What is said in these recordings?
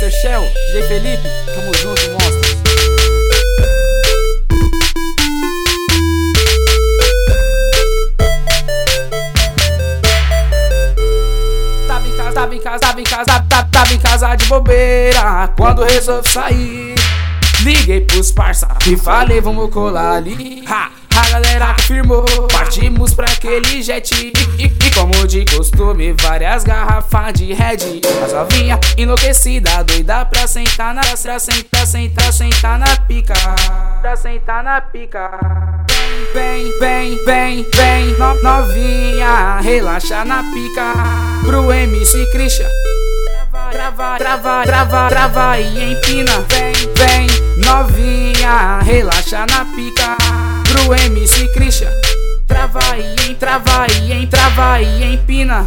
Master Shell, DJ Felipe, tamo junto, monstros. Tava em casa, tava em casa, tava em casa, tava, em casa de bobeira. Quando resolvi sair, liguei pros parça e falei, vamos colar ali. Ha! Galera confirmou, partimos pra aquele jet. E, e, e, como de costume, várias garrafas de red. As novinha enlouquecida, doida pra sentar na pra sentar, sentar, sentar na pica. Pra sentar na pica. Vem, vem, vem, vem, no, novinha, relaxa na pica. Pro MC Christian. Trava, trava, trava, trava e empina Vem, vem, novinha, relaxa na pica pro MC Christian. Trava e entrava e entrava e empina.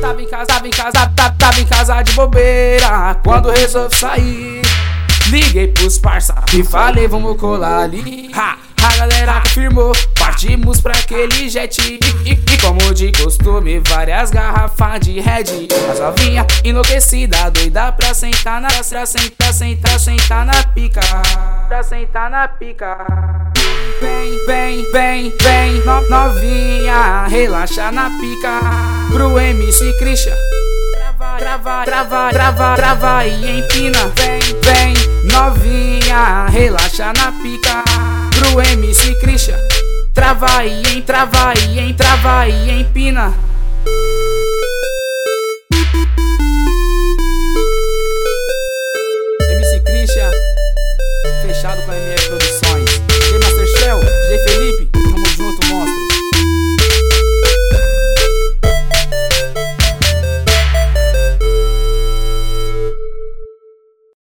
Tava em casa, tava em casa, tava em casa de bobeira. Quando resolvi sair. Liguei pros parça e falei, vamos colar ali. Ha! A galera confirmou, partimos pra aquele jet. E, e, e como de costume, várias garrafas de red. As novinha enlouquecida, doida pra sentar na pra sentar, sentar, sentar na pica. Pra sentar na pica. Vem, vem, vem, vem, no, novinha, relaxa na pica. Pro MC Christian trava, trava, trava, trava e empina. Vem, vem, novinha, relaxa na pica. Pro MC Christian, trava e entrava e entrava e empina.